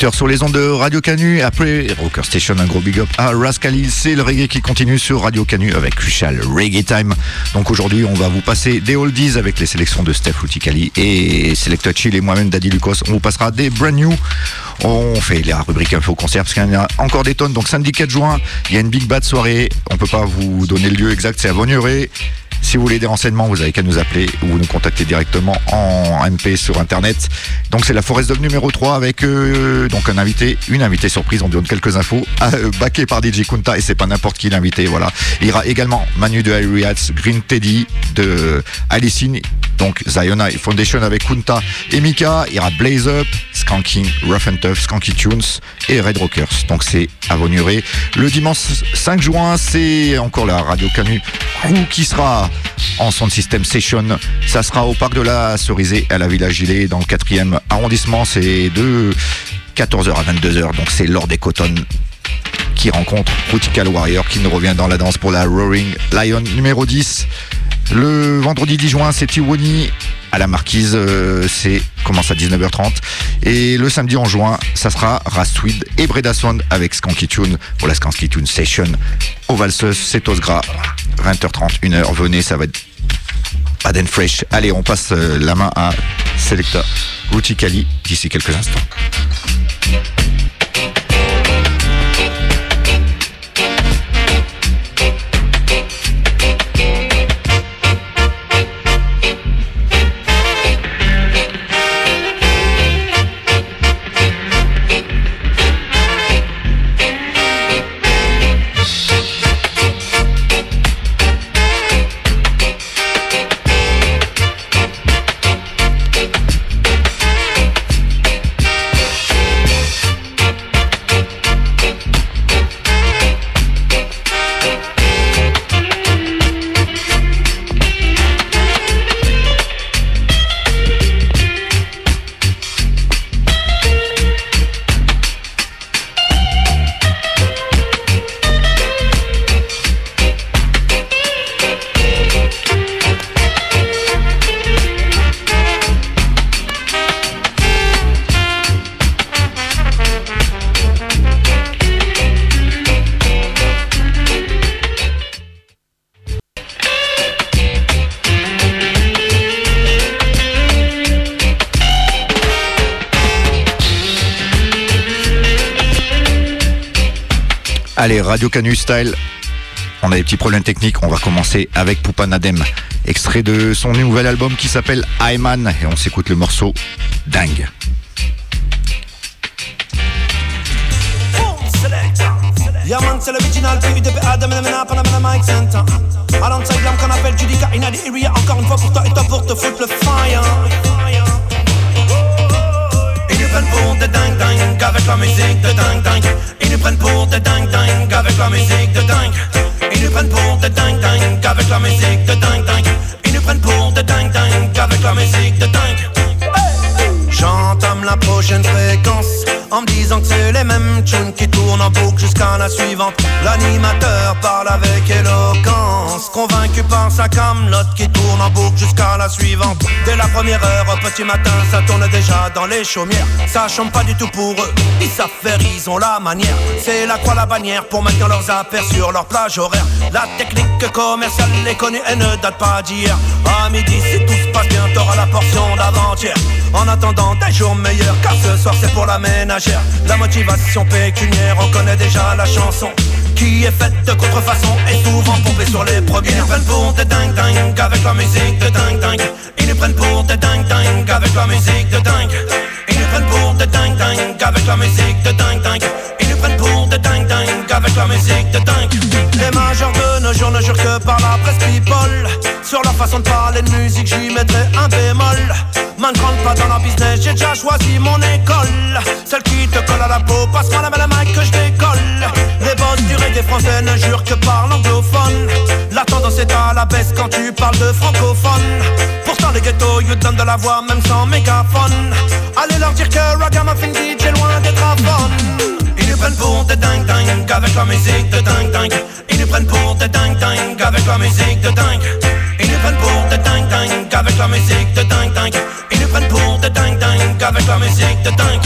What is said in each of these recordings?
18h sur les ondes de Radio Canu. Après Rocker Station, un gros big up à Rascalil. C'est le reggae qui continue sur Radio Canu avec Crucial Reggae Time. Donc aujourd'hui, on va vous passer des oldies avec les sélections de Steph Luticali et Selecta Chill et moi-même Daddy Lucas. On vous passera des brand new. On fait la rubrique info concert parce qu'il y en a encore des tonnes. Donc samedi 4 juin, il y a une big bad soirée. On peut pas vous donner le lieu exact, c'est à Vaugneray. Si vous voulez des renseignements, vous avez qu'à nous appeler ou nous contacter directement en MP sur internet. Donc c'est la Forest Dog numéro 3 avec euh, donc un invité, une invitée surprise, on donne quelques infos, euh, backé par DJ Kunta et c'est pas n'importe qui l'invité, voilà. Il y aura également Manu de Hats, Green Teddy de Alicine, donc Ziona Foundation avec Kunta et Mika, il y aura Blaze Up, Skanking, Rough and Tough, Skanky Tunes et Red Rockers. Donc c'est à Vaugneray. Le dimanche 5 juin, c'est encore la Radio Canu Crew qui sera en son système session. Ça sera au parc de la Cerisée à la Villa Gilet dans le 4e arrondissement. C'est de 14h à 22h. Donc c'est lors des Cotton qui rencontre Critical Warrior qui nous revient dans la danse pour la Roaring Lion numéro 10. Le vendredi 10 juin, c'est Tiwani à la Marquise, euh, c'est commence à 19h30. Et le samedi en juin, ça sera Rastweed et Breda Sound avec Skanky Tune pour la Skanky Tune Session au Valseuse, c'est Osgras, 20h30, 1h. Venez, ça va être bad and fresh. Allez, on passe euh, la main à Selecta Ruticali d'ici quelques instants. Canu Style. On a des petits problèmes techniques. On va commencer avec Poupa Nadem. Extrait de son nouvel album qui s'appelle Ayman. Et on s'écoute le morceau Dingue. Prennent pour des dingue dingue Avec la musique de dingue dingue Ils nous prennent pour des dingue dingue Avec la musique de dingue Ils nous prennent pour des dingue dingue Avec la musique de dingue dingue Ils nous prennent pour des dingue dingue Avec la musique de dingue J'entame la prochaine fréquence en me disant que c'est les mêmes tunes qui tournent en boucle jusqu'à la suivante. L'animateur parle avec éloquence, convaincu par sa camelote qui tourne en boucle jusqu'à la suivante. Dès la première heure, au petit matin, ça tourne déjà dans les chaumières. Ça chante pas du tout pour eux, ils savent faire, ils ont la manière. C'est la croix la bannière pour maintenir leurs affaires sur leur plage horaire. La technique commerciale est connue et ne date pas d'hier. À midi, passe bien, t'auras la portion d'avant-hier. En attendant des jours meilleurs, car ce soir c'est pour la ménagère. La motivation pécuniaire, on connaît déjà la chanson qui est faite de contrefaçon et souvent pompée sur les premiers. Ils nous prennent pour des dingue dingue avec la musique de dingue dingue. Ils nous prennent pour des dingue dingue avec la musique de dingue. Ils nous prennent pour des dingue dingue avec la musique de dingue dingue. Ils nous prennent pour des dingue dingue avec la musique de dingue. Les majeurs de nos jours ne jurent que par la presse people. Sur leur façon de parler de musique, j'y mettrai un bémol. Man, rentre pas dans leur business, j'ai déjà choisi mon école. Celle qui te colle à la peau, passe-moi la main la que je décolle. Les boss du reggae français ne jurent que par l'anglophone. La tendance est à la baisse quand tu parles de francophone. Pourtant, les ghettos, you donnent de la voix même sans mégaphone. Allez leur dire que Ragamuffin DJ loin d'être un prennent pour des dingue dingue avec la musique de dingue dingue. Ils nous prennent pour des dingue dingue avec la musique de dingue. Ils nous prennent pour des dingue dingue avec la musique de dingue dingue. Ils nous prennent pour des dingue dingue avec la musique de dingue.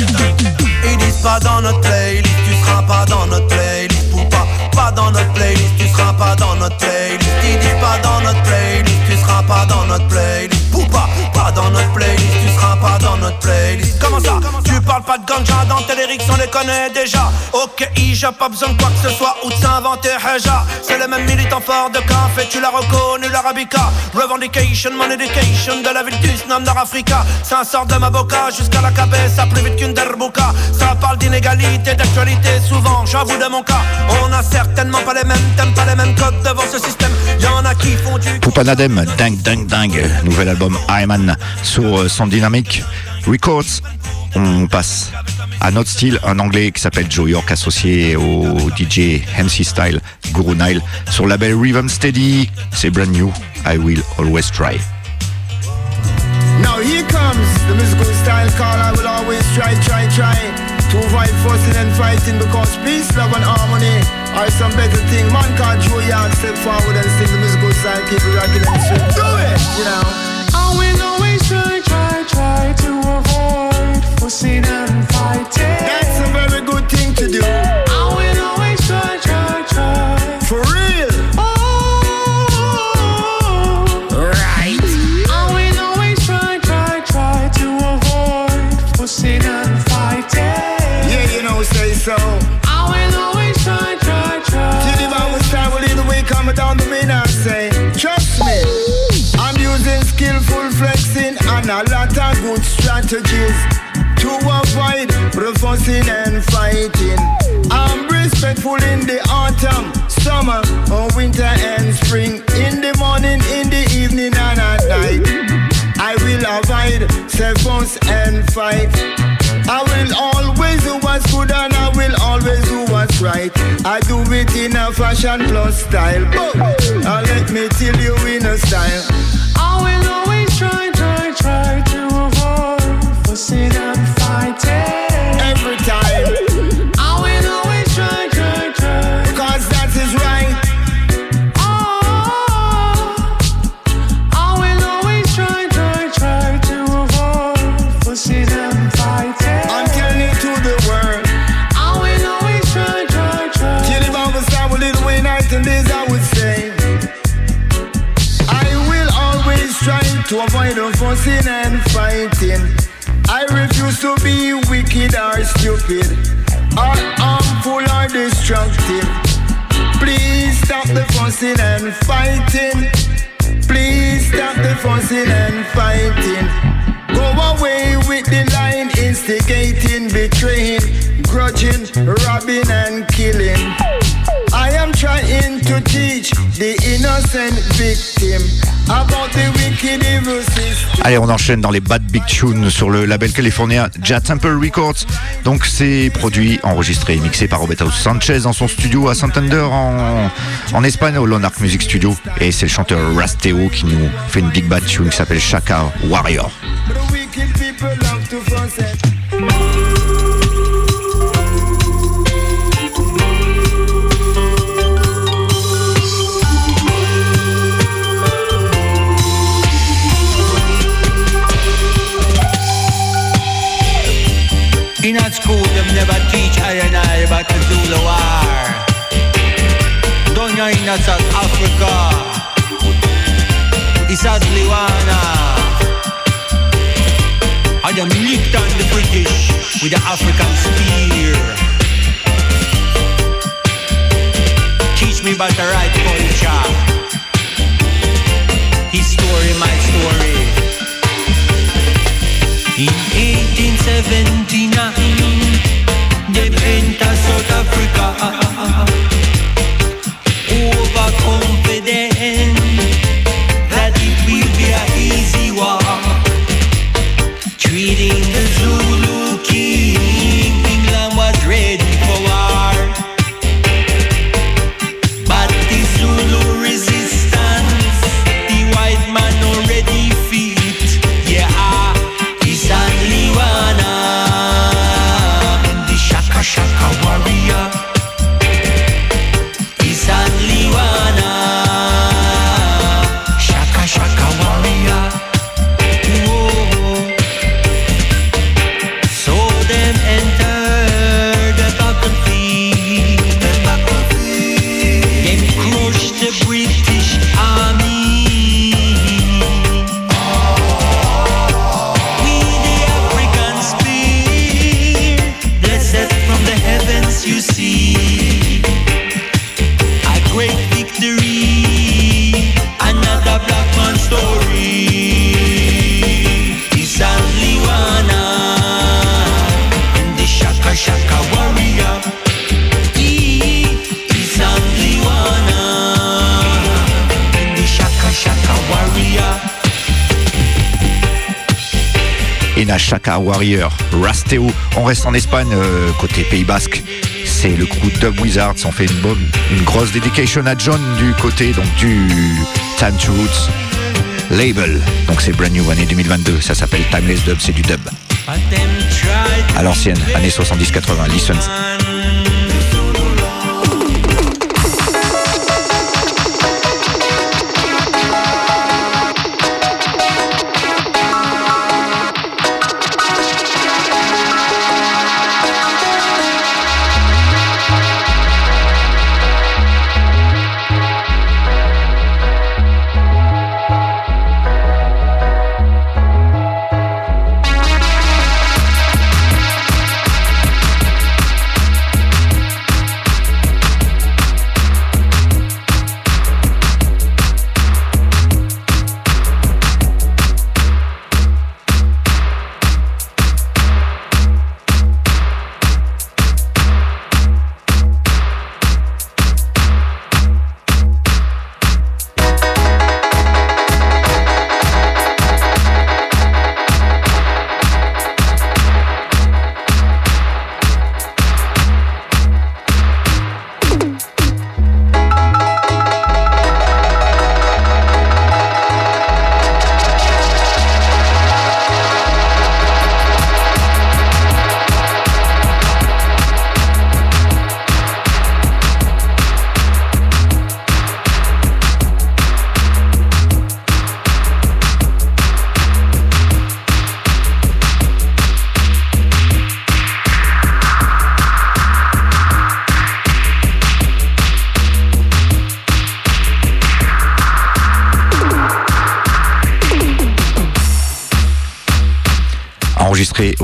Ils disent pas dans notre playlist, tu seras pas dans notre playlist Poupa, pas dans notre playlist, tu seras pas dans notre playlist Ils disent pas dans notre playlist, tu seras pas dans notre playlist Poupa, pas dans notre playlist, tu seras pas dans notre playlist Comment ça Tu parles pas de ganja dans lyrics, on les connaît déjà. Ok, j'ai pas besoin de quoi que ce soit ou de s'inventer Heja C'est le même militant fort de café, tu l'as reconnu l'arabica. Revendication, mon education de la ville du Nord Africa Ça sort de ma boca jusqu'à la cabeza, plus vite qu'une derbouka Ça parle d'inégalité, d'actualité, souvent j'avoue de mon cas. On a certainement pas les mêmes thèmes, pas les mêmes codes devant ce système. Y'en a qui font du... Poupanadem, dingue, dingue, dingue Nouvel album Ayman sur euh, Sound Dynamic Records on passe à notre style, un anglais qui s'appelle Joe York, associé au DJ MC Style Guru Nile sur le label Rhythm Steady. C'est brand new. I will always try. Now here comes the musical style call I will always try, try, try To avoid fussing and fighting because peace, love and harmony are some better thing Man called Joe York step forward and sing the musical style Keep it rocking and swing, do it, you know? I will always fussing and fighting. That's a very good thing to do. I will always try, try, try. For real. Oh, Right. I will always try, try, try to avoid fussing and fighting. Yeah, you know, say so. I will always try, try, try. Till the Bible style will lead the way coming down the main and say Trust me. I'm using skillful flexing and a lot of good strategies to avoid fussing and fighting. I'm respectful in the autumn, summer, or winter and spring. In the morning, in the evening, and at night. I will avoid self and fight. I will always do what's good and I will always do what's right. I do it in a fashion plus style. But uh, let me tell you in a style. I will always try, try, try to fighting stupid or harmful or destructive. Please stop the fussing and fighting. Please stop the fussing and fighting. Go away with the line instigating, betraying, grudging, robbing and killing. I am trying to teach the innocent victim about the wicked evil system. Allez, on enchaîne dans les Bad Big Tunes sur le label californien Jazz Temple Records. Donc, c'est produit, enregistré et mixé par Roberto Sanchez dans son studio à Santander en, en Espagne, au Lonark Music Studio. Et c'est le chanteur Rasteo qui nous fait une big bad tune qui s'appelle Shaka Warrior. In a school, them never teach I and I about the Zulu war. Down here in South Africa, it's a Liwana. I am licked on the British with the African spear. Teach me about the right culture. His story, my story. 79 They paint us South Africa ah, ah. Chaka Warrior, Rasteo. On reste en Espagne, euh, côté Pays Basque. C'est le crew Dub Wizards. On fait une, bonne, une grosse dédication à John du côté donc du Time to Roots label. Donc c'est brand new année 2022. Ça s'appelle Timeless Dub, c'est du dub. À l'ancienne, année 70-80. Listen.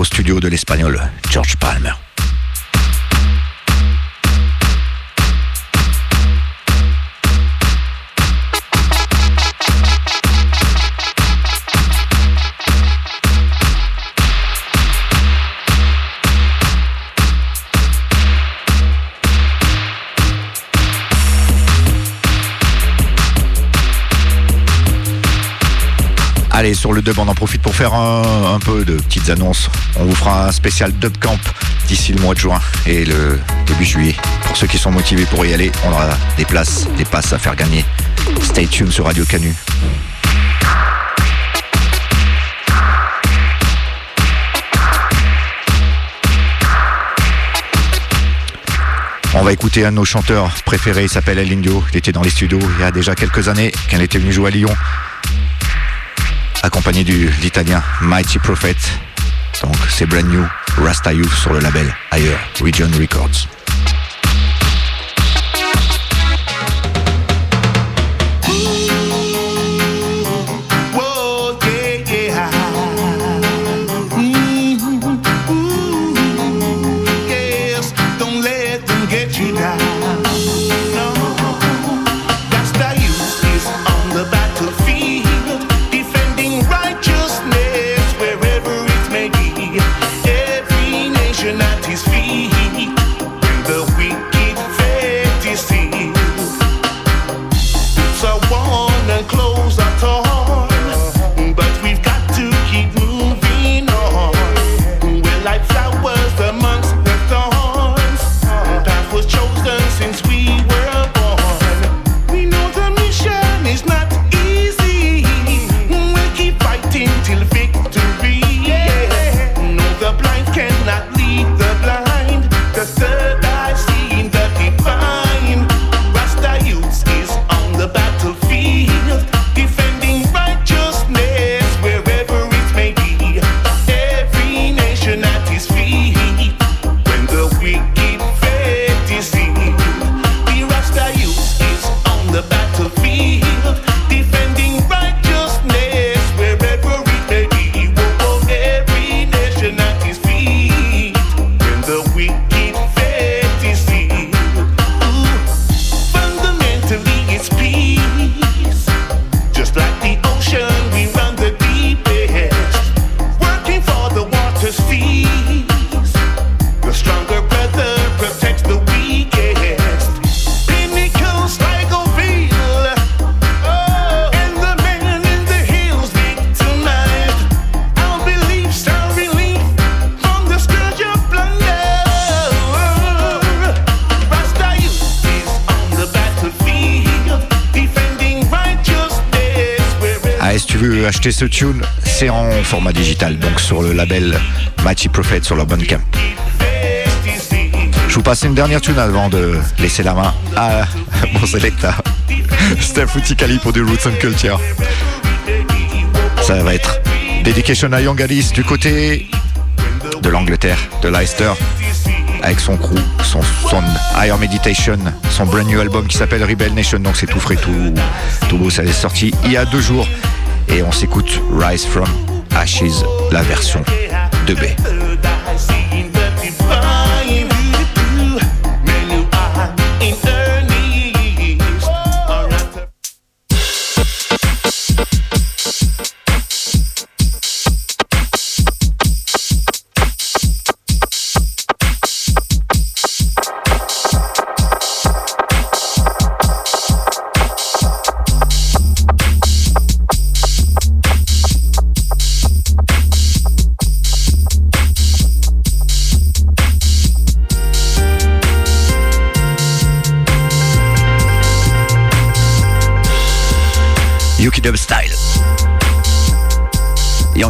Au studio de l'espagnol George Palmer. Dub, on en profite pour faire un, un, peu de petites annonces. On vous fera un spécial dub camp d'ici le mois de juin et le début juillet. Pour ceux qui sont motivés pour y aller, on aura des places, des passes à faire gagner. Stay tuned sur Radio Canu. On va écouter un de nos chanteurs préférés, il s'appelle El Indio. Il était dans les studios il y a déjà quelques années, quand il était venu jouer à Lyon accompagné du l'italien Mighty Prophet. Donc c'est brand new Rasta Youth sur le label Higher Region Records. Sur le label Mighty Prophet sur leur Bandcamp. Je vous passe une dernière tune avant de laisser la main à mon selecta, Steph Utikali pour du Roots and Culture. Ça va être Dedication à Young Alice du côté de l'Angleterre, de Leicester, avec son crew, son, Higher Meditation, son brand new album qui s'appelle Rebel Nation. Donc c'est tout frais, tout beau. Ça est sorti il y a deux jours. Et on s'écoute Rise from Ashes, la version 2B. Yuki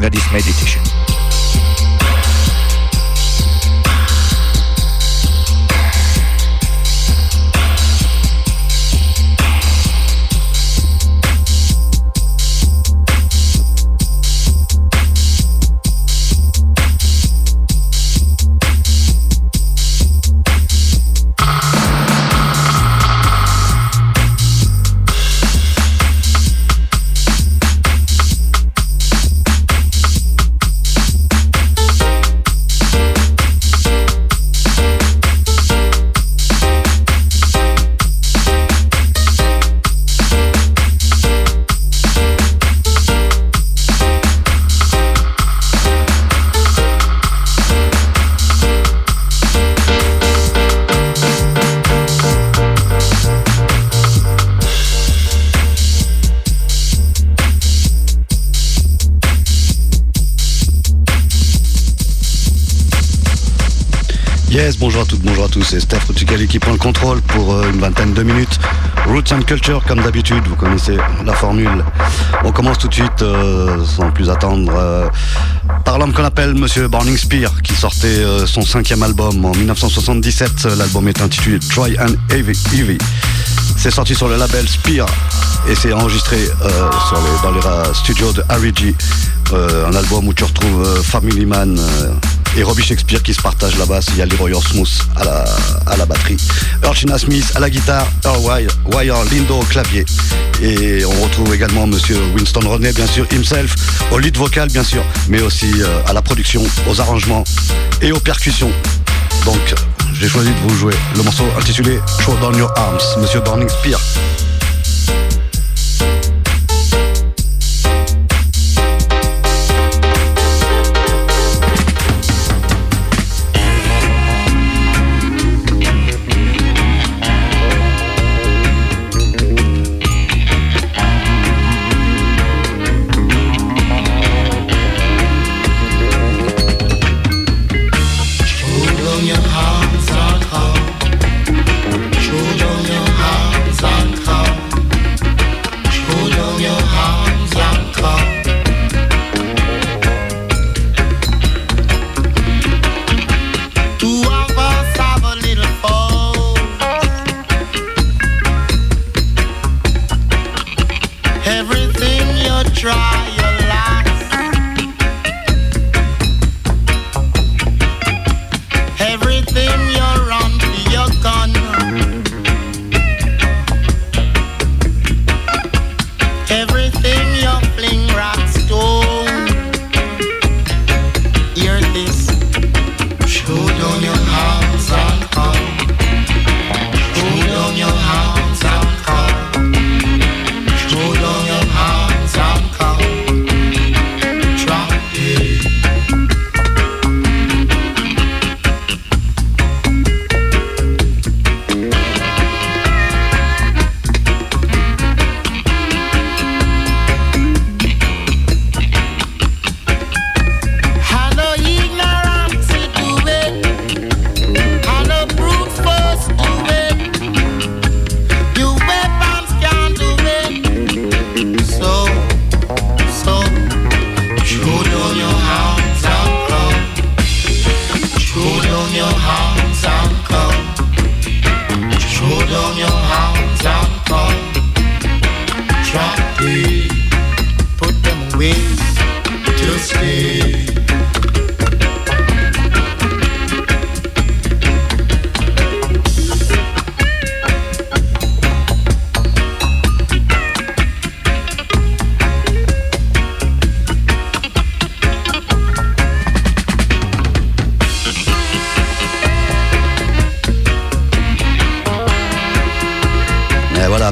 Young Addis Meditation. C'est Steph Rutikali qui prend le contrôle pour euh, une vingtaine de minutes. Roots and Culture, comme d'habitude, vous connaissez la formule. On commence tout de suite, euh, sans plus attendre, euh, par l'homme qu'on appelle Monsieur Burning Spear, qui sortait son cinquième album en 1977. L'album est intitulé Try and. Heavy. C'est sorti sur le label Spear et c'est enregistré dans les studios de Harry G. Euh, un album où tu retrouves Family Man et Robbie Shakespeare qui se partagent la basse. Il y a Leroy Smooth à la, à la batterie. Urchina Smith à la guitare, Earl Wire, Wire Lindo au clavier. Et on retrouve également Monsieur Winston Rodney, bien sûr, himself, au lead vocal, bien sûr, mais aussi euh, à la production, aux arrangements et aux percussions. Donc, j'ai choisi de vous jouer le morceau intitulé Throw Down Your Arms, Monsieur Burning Spear.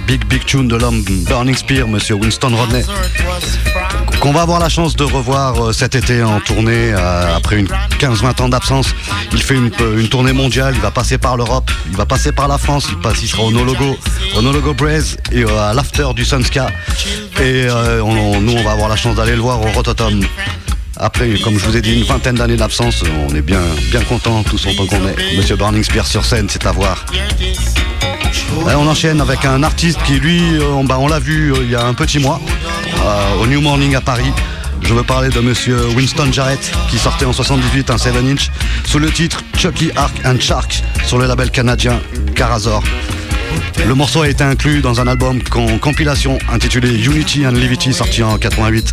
Big big tune de l'homme Burning Spear, monsieur Winston Rodney, qu'on va avoir la chance de revoir euh, cet été en tournée euh, après une 15-20 ans d'absence. Il fait une, une, tournée mondiale, il va passer par l'Europe, il va passer par la France, il, passe, il sera au Nologo, au Braze et à l'After du Sunska. Et nous, on va avoir la chance d'aller le voir au Rototom. Après, comme je vous ai dit, une vingtaine d'années d'absence, on est bien, bien content, tous autant qu'on est. Monsieur Burning Spear sur scène, c'est à voir. On enchaîne avec un artiste qui, lui, on, bah, on l'a vu il y a un petit mois, au New Morning à Paris. Je veux parler de monsieur Winston Jarrett qui sortait en 78 un 7 inch sous le titre Chucky Ark and Shark sur le label canadien Carazor. Le morceau a été inclus dans un album compilation intitulé Unity and Levity sorti en 88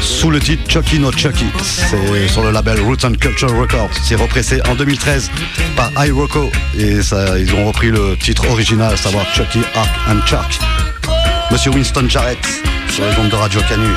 sous le titre Chucky No Chucky. C'est sur le label Roots and Culture Records. C'est repressé en 2013 par iRocco et ils ont repris le titre original, à savoir Chucky Ark and Chuck. Monsieur Winston Jarrett sur les ondes de Radio Canu.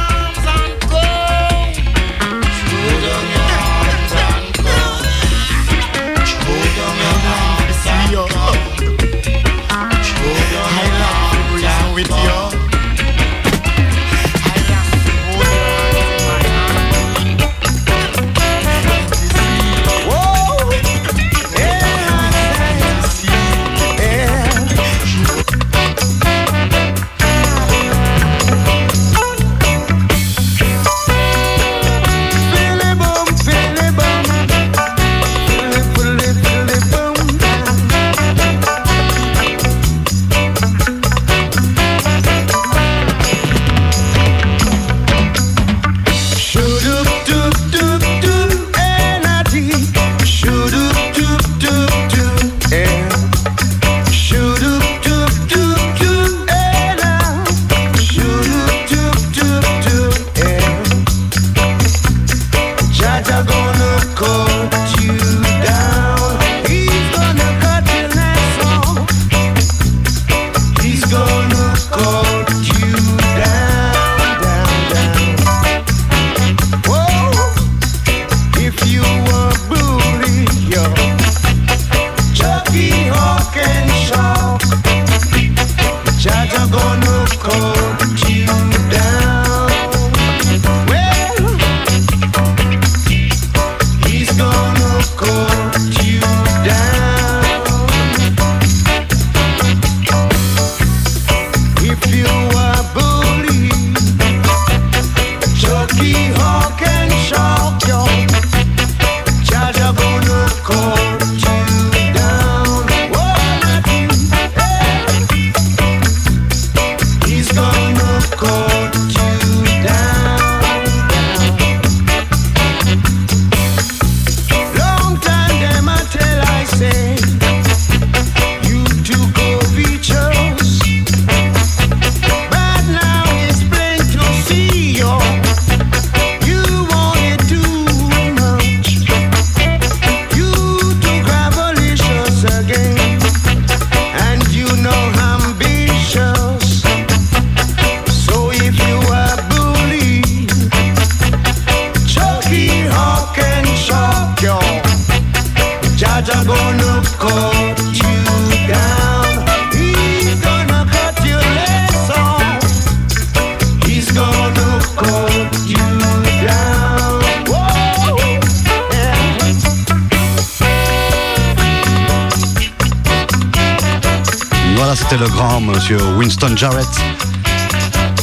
Winston Jarrett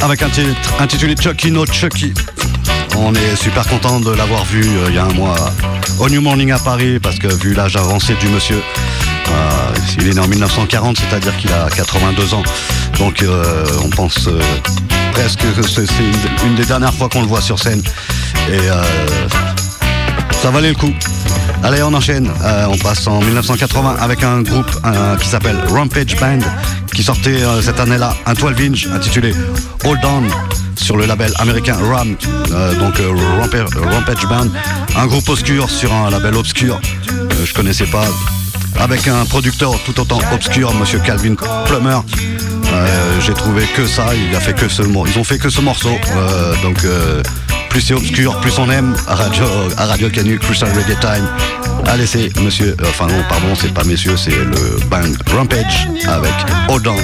avec un titre intitulé Chucky No Chucky. On est super content de l'avoir vu euh, il y a un mois au New Morning à Paris parce que vu l'âge avancé du monsieur, euh, il est né en 1940, c'est-à-dire qu'il a 82 ans. Donc euh, on pense presque que c'est une, des dernières fois qu'on le voit sur scène. Et ça valait le coup. Allez, on enchaîne. on passe en 1980 avec un groupe qui s'appelle Rampage Band qui sortait euh, cette année-là un 12 inch intitulé Hold On sur le label américain RAM, euh, donc euh, Rampage Band, un groupe obscur sur un label obscur, je connaissais pas, avec un producteur tout autant obscur, Monsieur Calvin Plummer. J'ai trouvé que ça, il a fait que ce ils ont fait que ce morceau, donc plus c'est obscur, plus on aime. À Radio, à Radio Canu, Crucial Reggae Time. Allez, c'est monsieur, euh, enfin non, pardon, c'est pas messieurs, c'est le band Rampage avec Odon.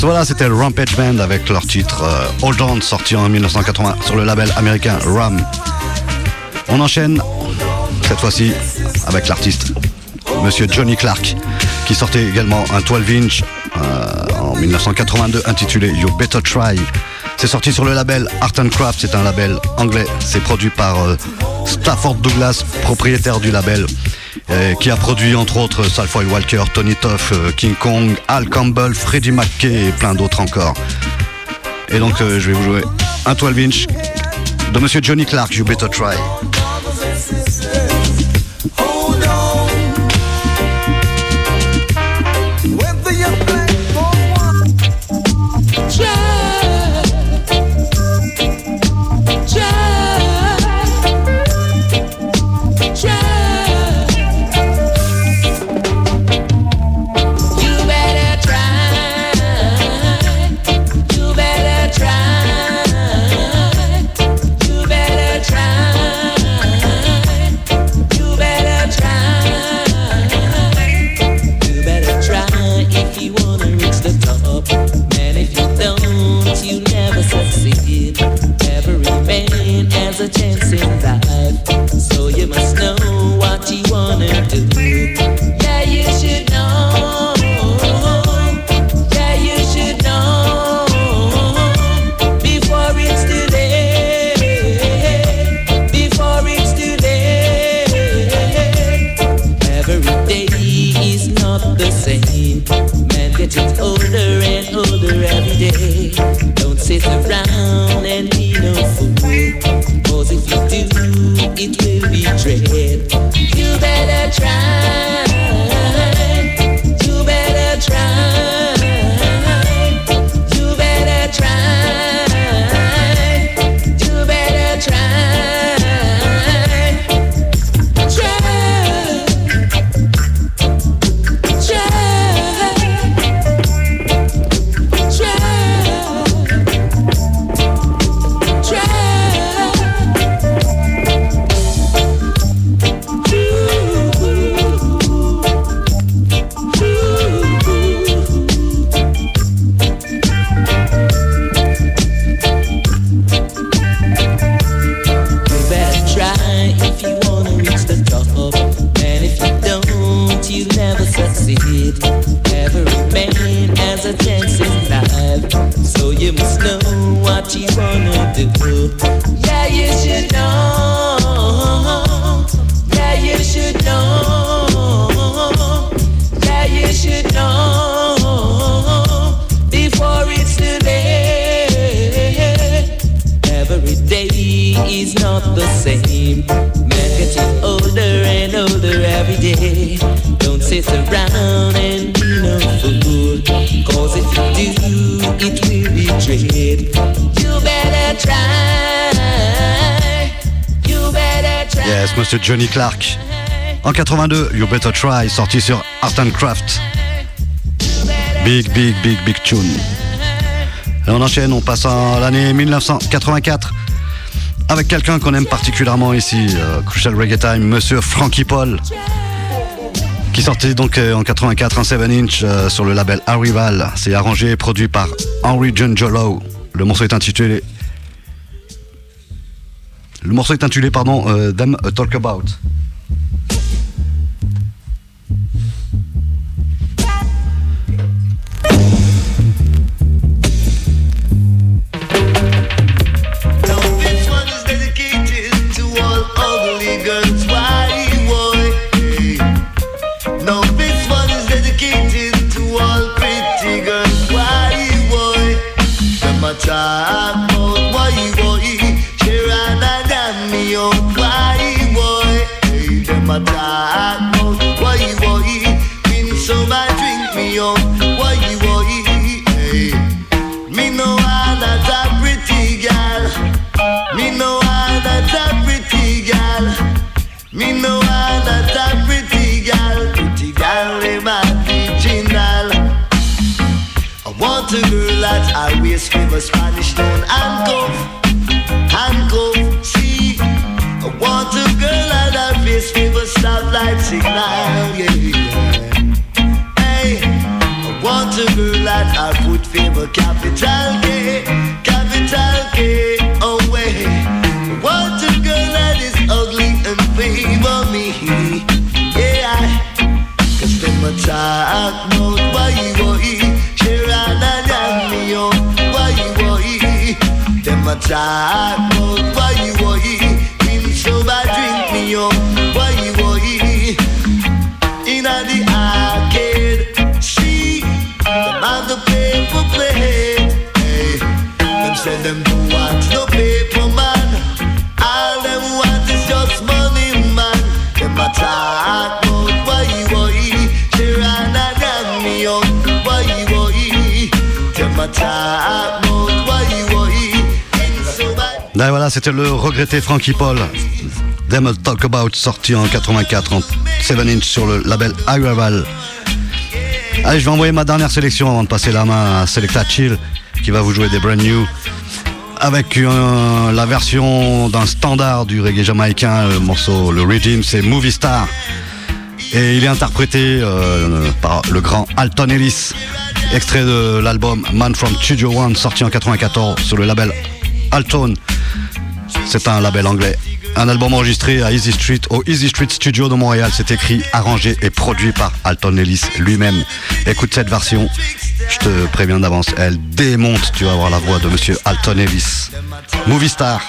Voilà, c'était le Rampage Band avec leur titre euh, Hold On, sorti en 1980 sur le label américain Ram. On enchaîne cette fois-ci avec l'artiste Monsieur Johnny Clark, qui sortait également un 12 inch euh, en 1982 intitulé You Better Try. C'est sorti sur le label Art Craft, c'est un label anglais, c'est produit par euh, Stafford Douglas, propriétaire du label qui a produit entre autres Salfoy Walker, Tony Toff, euh, King Kong, Al Campbell, Freddie McKay et plein d'autres encore. Et donc euh, je vais vous jouer un 12 inch de Monsieur Johnny Clark, You Better Try. Johnny Clark. En 82, You Better Try, sorti sur Art and Craft. Big, big, big, big tune. Et on enchaîne, on passe à l'année 1984 avec quelqu'un qu'on aime particulièrement ici, euh, Crucial Reggae Time, monsieur Frankie Paul, qui sortait donc euh, en 84 un 7-inch euh, sur le label Arrival. C'est arrangé et produit par Henry John Jolo. Le morceau est intitulé. Le morceau est intitulé, pardon, euh, Them a Talk. About. Signal. Yeah, yeah. Hey, I want a girl that I put favor capital K, capital K. Oh way. I want a girl that is ugly and favor me. Yeah, cause them a talk about why why. Sharon and Yami, oh, why why. Them a talk about why why. Been so bad, drink me up, say voilà, c'était le regretté Frankie Paul. Them Talk About, sorti en 84 en 7 inch sur le label Arrival. Allez, je vais envoyer ma dernière sélection avant de passer la main à Selecta Chill, qui va vous jouer des brand new. Avec la version d'un standard du reggae jamaïcain, le morceau, le rhythm, c'est Movie Star. Et il est interprété euh, par le grand Alton Ellis, extrait de l'album Man from Studio One, sorti en 94 sur le label Alton. C'est un label anglais. Un album enregistré à Easy Street, au Easy Street Studio de Montréal. C'est écrit, arrangé et produit par Alton Ellis lui-même. Écoute cette version, je te préviens d'avance, elle démonte, tu vas voir la voix de monsieur Alton Ellis. Movie Star.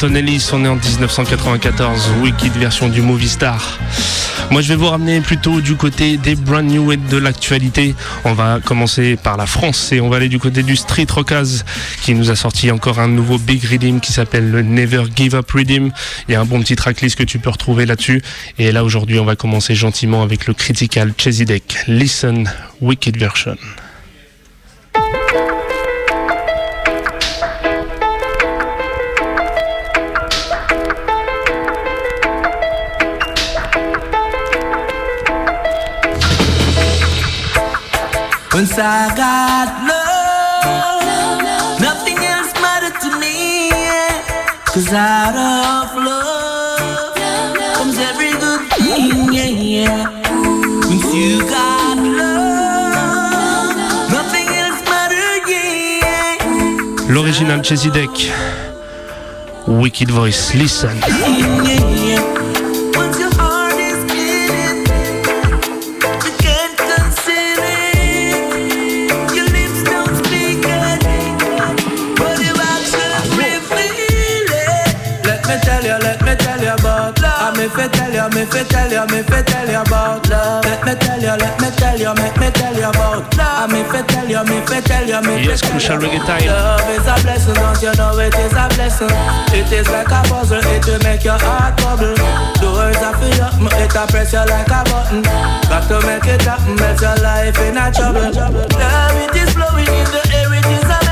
On est en 1994, Wicked version du Movie Star. Moi, je vais vous ramener plutôt du côté des brand new hits de l'actualité. On va commencer par la France et on va aller du côté du Street Rockaz qui nous a sorti encore un nouveau Big Redeem qui s'appelle le Never Give Up Redeem. Il y a un bon petit tracklist que tu peux retrouver là-dessus. Et là, aujourd'hui, on va commencer gentiment avec le Critical Chesidek. Listen, Wicked version. Once I got love, nothing else mattered to me. Cause out of love comes every good thing. Yeah, yeah. Once you got love, nothing else mattered. Yeah, L'original Chesidek. Wicked Voice, listen. Me fi tell you, me fi tell you, me fi tell you about love. Let me tell you, let me tell you, make me tell you about love. Me fi tell you, me fi tell you, me fi Yes, tell you Reggae about Time. Love is a blessing, don't you know it is a blessing? It is like a puzzle, it will make your heart bubble. Doors are for you, it a press you like a button. Got to make it happen, else your life in a trouble. Love it is flowing in the air, it is a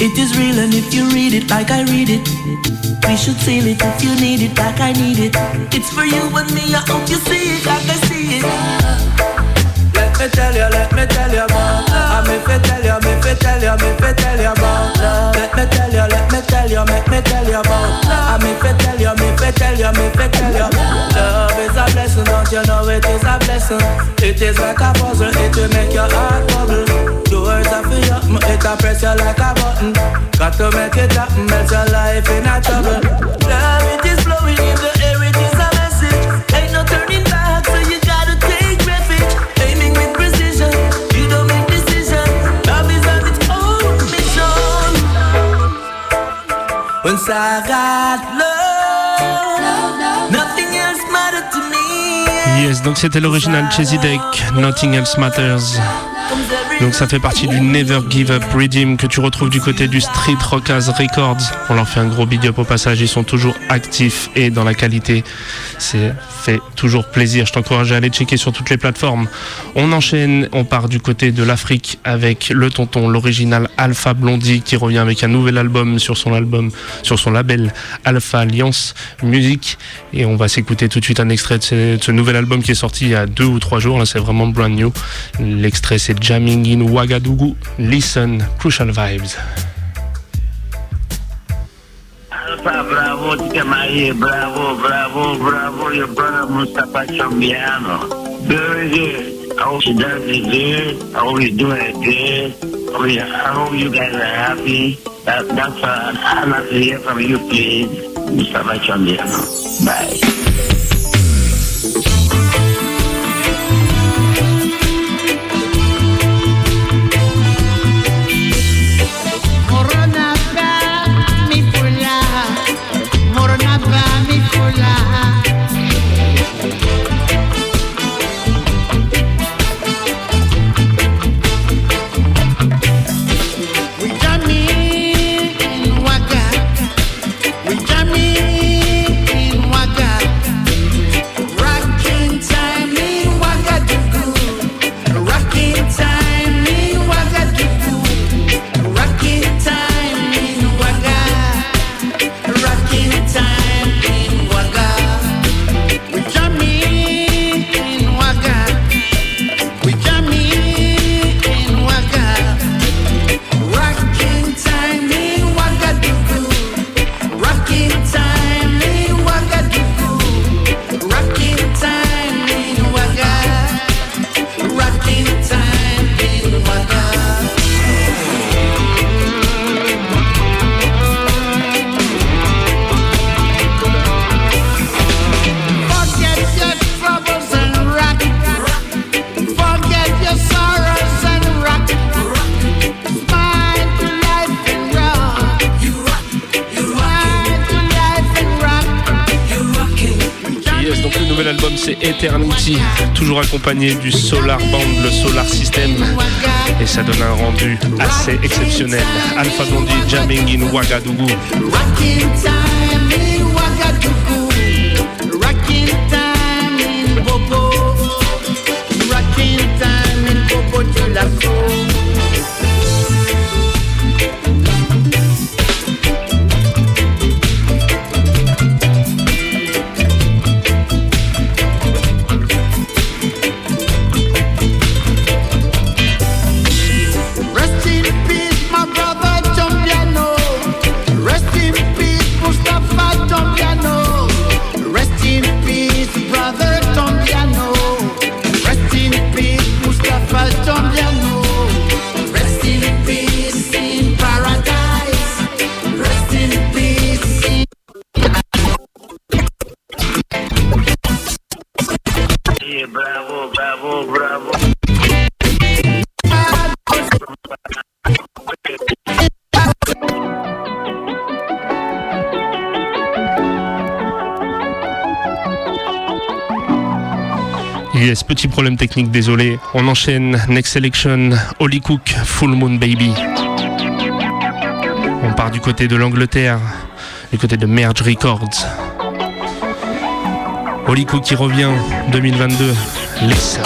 It is real, and if you read it like I read it, we should seal it if you need it like I need it. It's for you and me, I hope you see it like I see it. Let me tell you, let me tell you about love. Me fi tell you, me fi tell you, me fi tell you about love. Let me tell you, let me tell you, make me tell you about love. Me fi tell you, me fi tell you, me fi tell you. Blessing, don't you know it is a blessing? It is like a puzzle, it will make your heart bubble. Doors are for you, it a press you like a button. Got to make it happen, else your life in a trouble. Love it is flowing in the air, it is a message. Ain't no turning back, so you gotta take refuge. Aiming with precision, you don't make decision. Love is on its own mission. Once I got love, Yes, donc c'était l'original Chesy Deck, Nothing Else Matters. Donc ça fait partie du Never Give Up Redeem que tu retrouves du côté du Street Rockers Records. On leur fait un gros big up au passage, ils sont toujours actifs et dans la qualité. C'est fait toujours plaisir. Je t'encourage à aller checker sur toutes les plateformes. On enchaîne, on part du côté de l'Afrique avec le tonton, l'original Alpha Blondie qui revient avec un nouvel album sur son album, sur son label Alpha Alliance Music. Et on va s'écouter tout de suite un extrait de ce, de ce nouvel album qui est sorti il y a deux ou trois jours. Là, c'est vraiment brand new. L'extrait, c'est Jamming in Ouagadougou. Listen, Crucial Vibes. Alpha, bravo, marié, bravo, bravo, bravo, your brother Mustafa Chambiano. Very good. I hope she does it good. I hope you're doing it good. I hope you, guys are happy. That, that's uh, I'd like to hear from you, please. Mustafa Chambiano. Bye. Toujours accompagné du Solar Band, le Solar System, et ça donne un rendu assez exceptionnel. Alpha Blondie, Jamming in Ouagadougou. Petit problème technique, désolé. On enchaîne. Next Selection, Holly Cook, Full Moon Baby. On part du côté de l'Angleterre, du côté de Merge Records. Holly Cook qui revient 2022. Listen,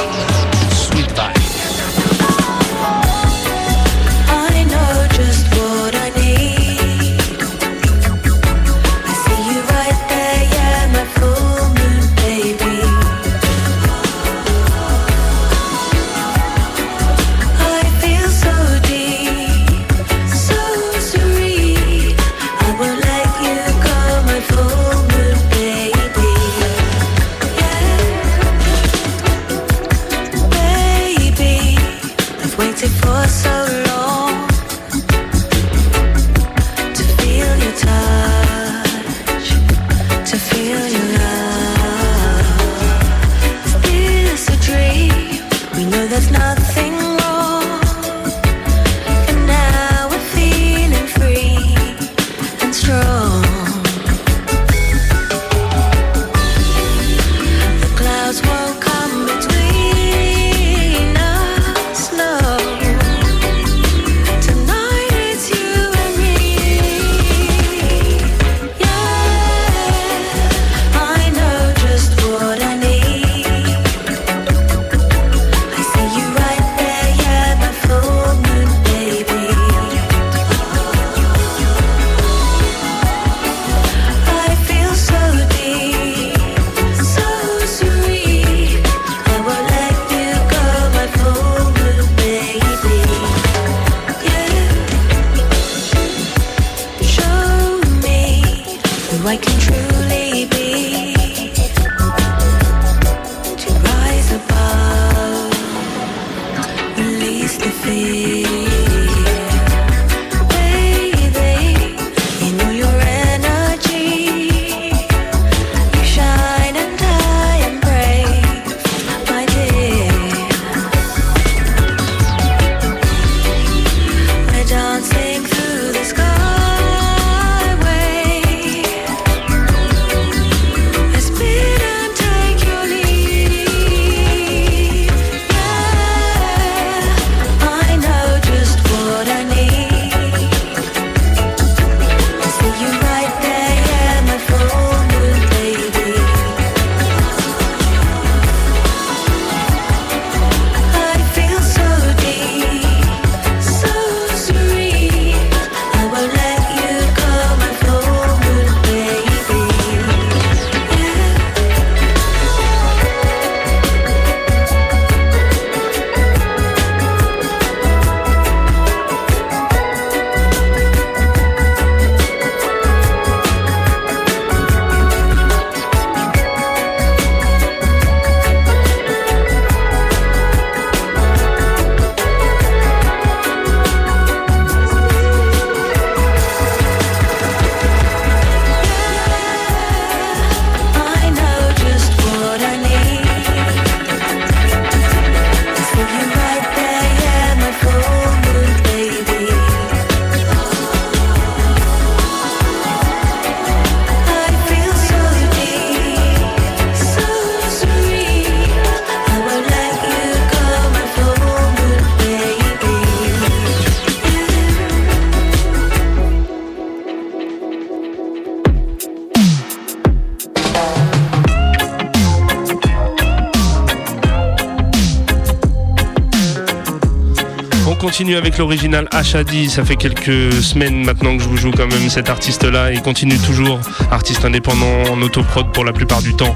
continue avec l'original Hadi. Ça fait quelques semaines maintenant que je vous joue quand même cet artiste-là. Il continue toujours, artiste indépendant en autoprod pour la plupart du temps.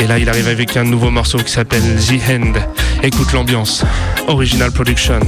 Et là, il arrive avec un nouveau morceau qui s'appelle The End. Écoute l'ambiance. Original Production.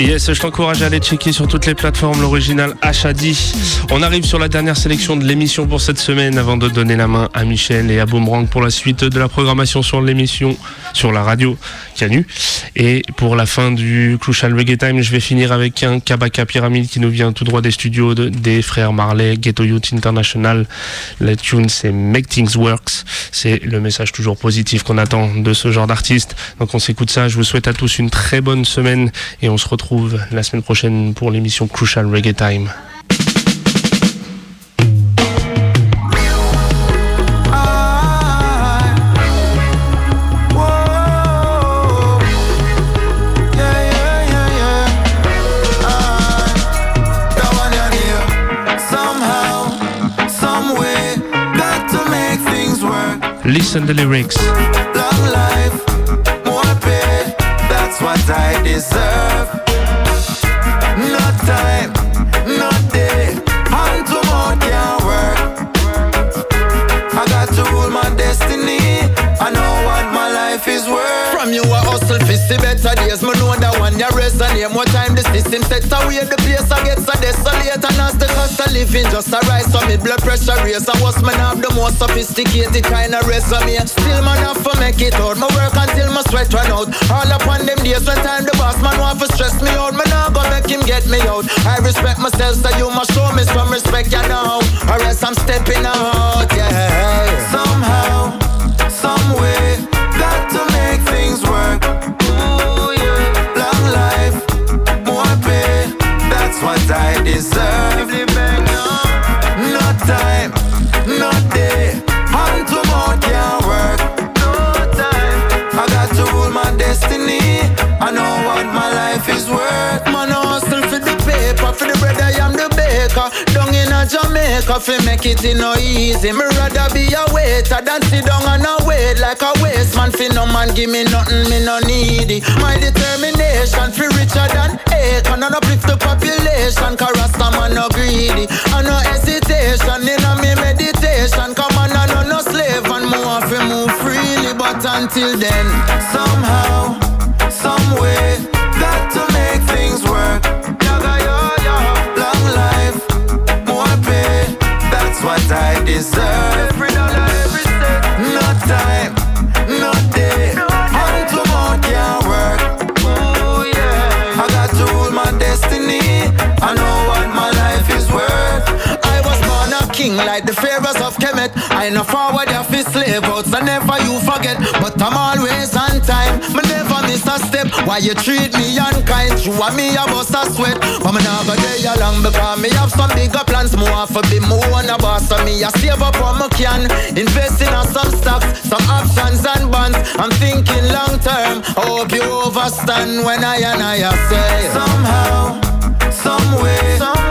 Yes, je t'encourage à aller checker sur toutes les plateformes l'original Hadi. On arrive sur la dernière sélection de l'émission pour cette semaine avant de donner la main à Michel et à Boomerang pour la suite de la programmation sur l'émission sur la radio Canu. Et pour la fin du Crucial Reggae Time, je vais finir avec un Kabaka Pyramide qui nous vient tout droit des studios de- des frères Marley, Ghetto Youth International. La tune c'est Make Things Works. C'est le message toujours positif qu'on attend de ce genre d'artiste. Donc on s'écoute ça. Je vous souhaite à tous une très bonne semaine et on se retrouve la semaine prochaine pour l'émission Crucial Reggae Time. Listen the lyrics. Long life, more pay, that's what I deserve. Time, day, hand to mouth can't work. I got to rule my destiny. I know what my life is worth. From you a hustle see better days. Me know that one you resonate More time the system set away The place. I get so desolate And as the cost of living. Just a rise So me blood pressure raise. And what's man have the most sophisticated kind of resume Still man have to make it out. Me work until my sweat run out. All upon them days when time the boss man want to stress me out. Me not gonna make him get me out. I respect myself so you must show me some respect you know. Or else I'm stepping out yeah I Jamaica, fi make it in no easy. Me rather be a waiter than sit down and a wait like a waste man. Fi no man give me nothing, me no needy. My determination fi richer than Akon and uplift the population. Cause Rasta man no greedy, no hesitation in a me meditation. Come on, I no no slave and move fi move freely, but until then, Somehow, some way, got to make things work. I deserve. Every dollar, every cent. No time, no day. Hand to mouth can't work. Oh yeah. I got to rule my destiny. I know what my life is worth. I was born a king like the pharaohs of Kemet. I know forward your fist slave outs and never you forget. But I'm always on time. My why you treat me unkind? You want me a bust a sweat, but me never day along because me have some bigger plans. More for be more on a boss, so me a save up what me can. Invest in some stocks, some options and bonds. I'm thinking long term. I hope you overstand when I and I say somehow, somewhere.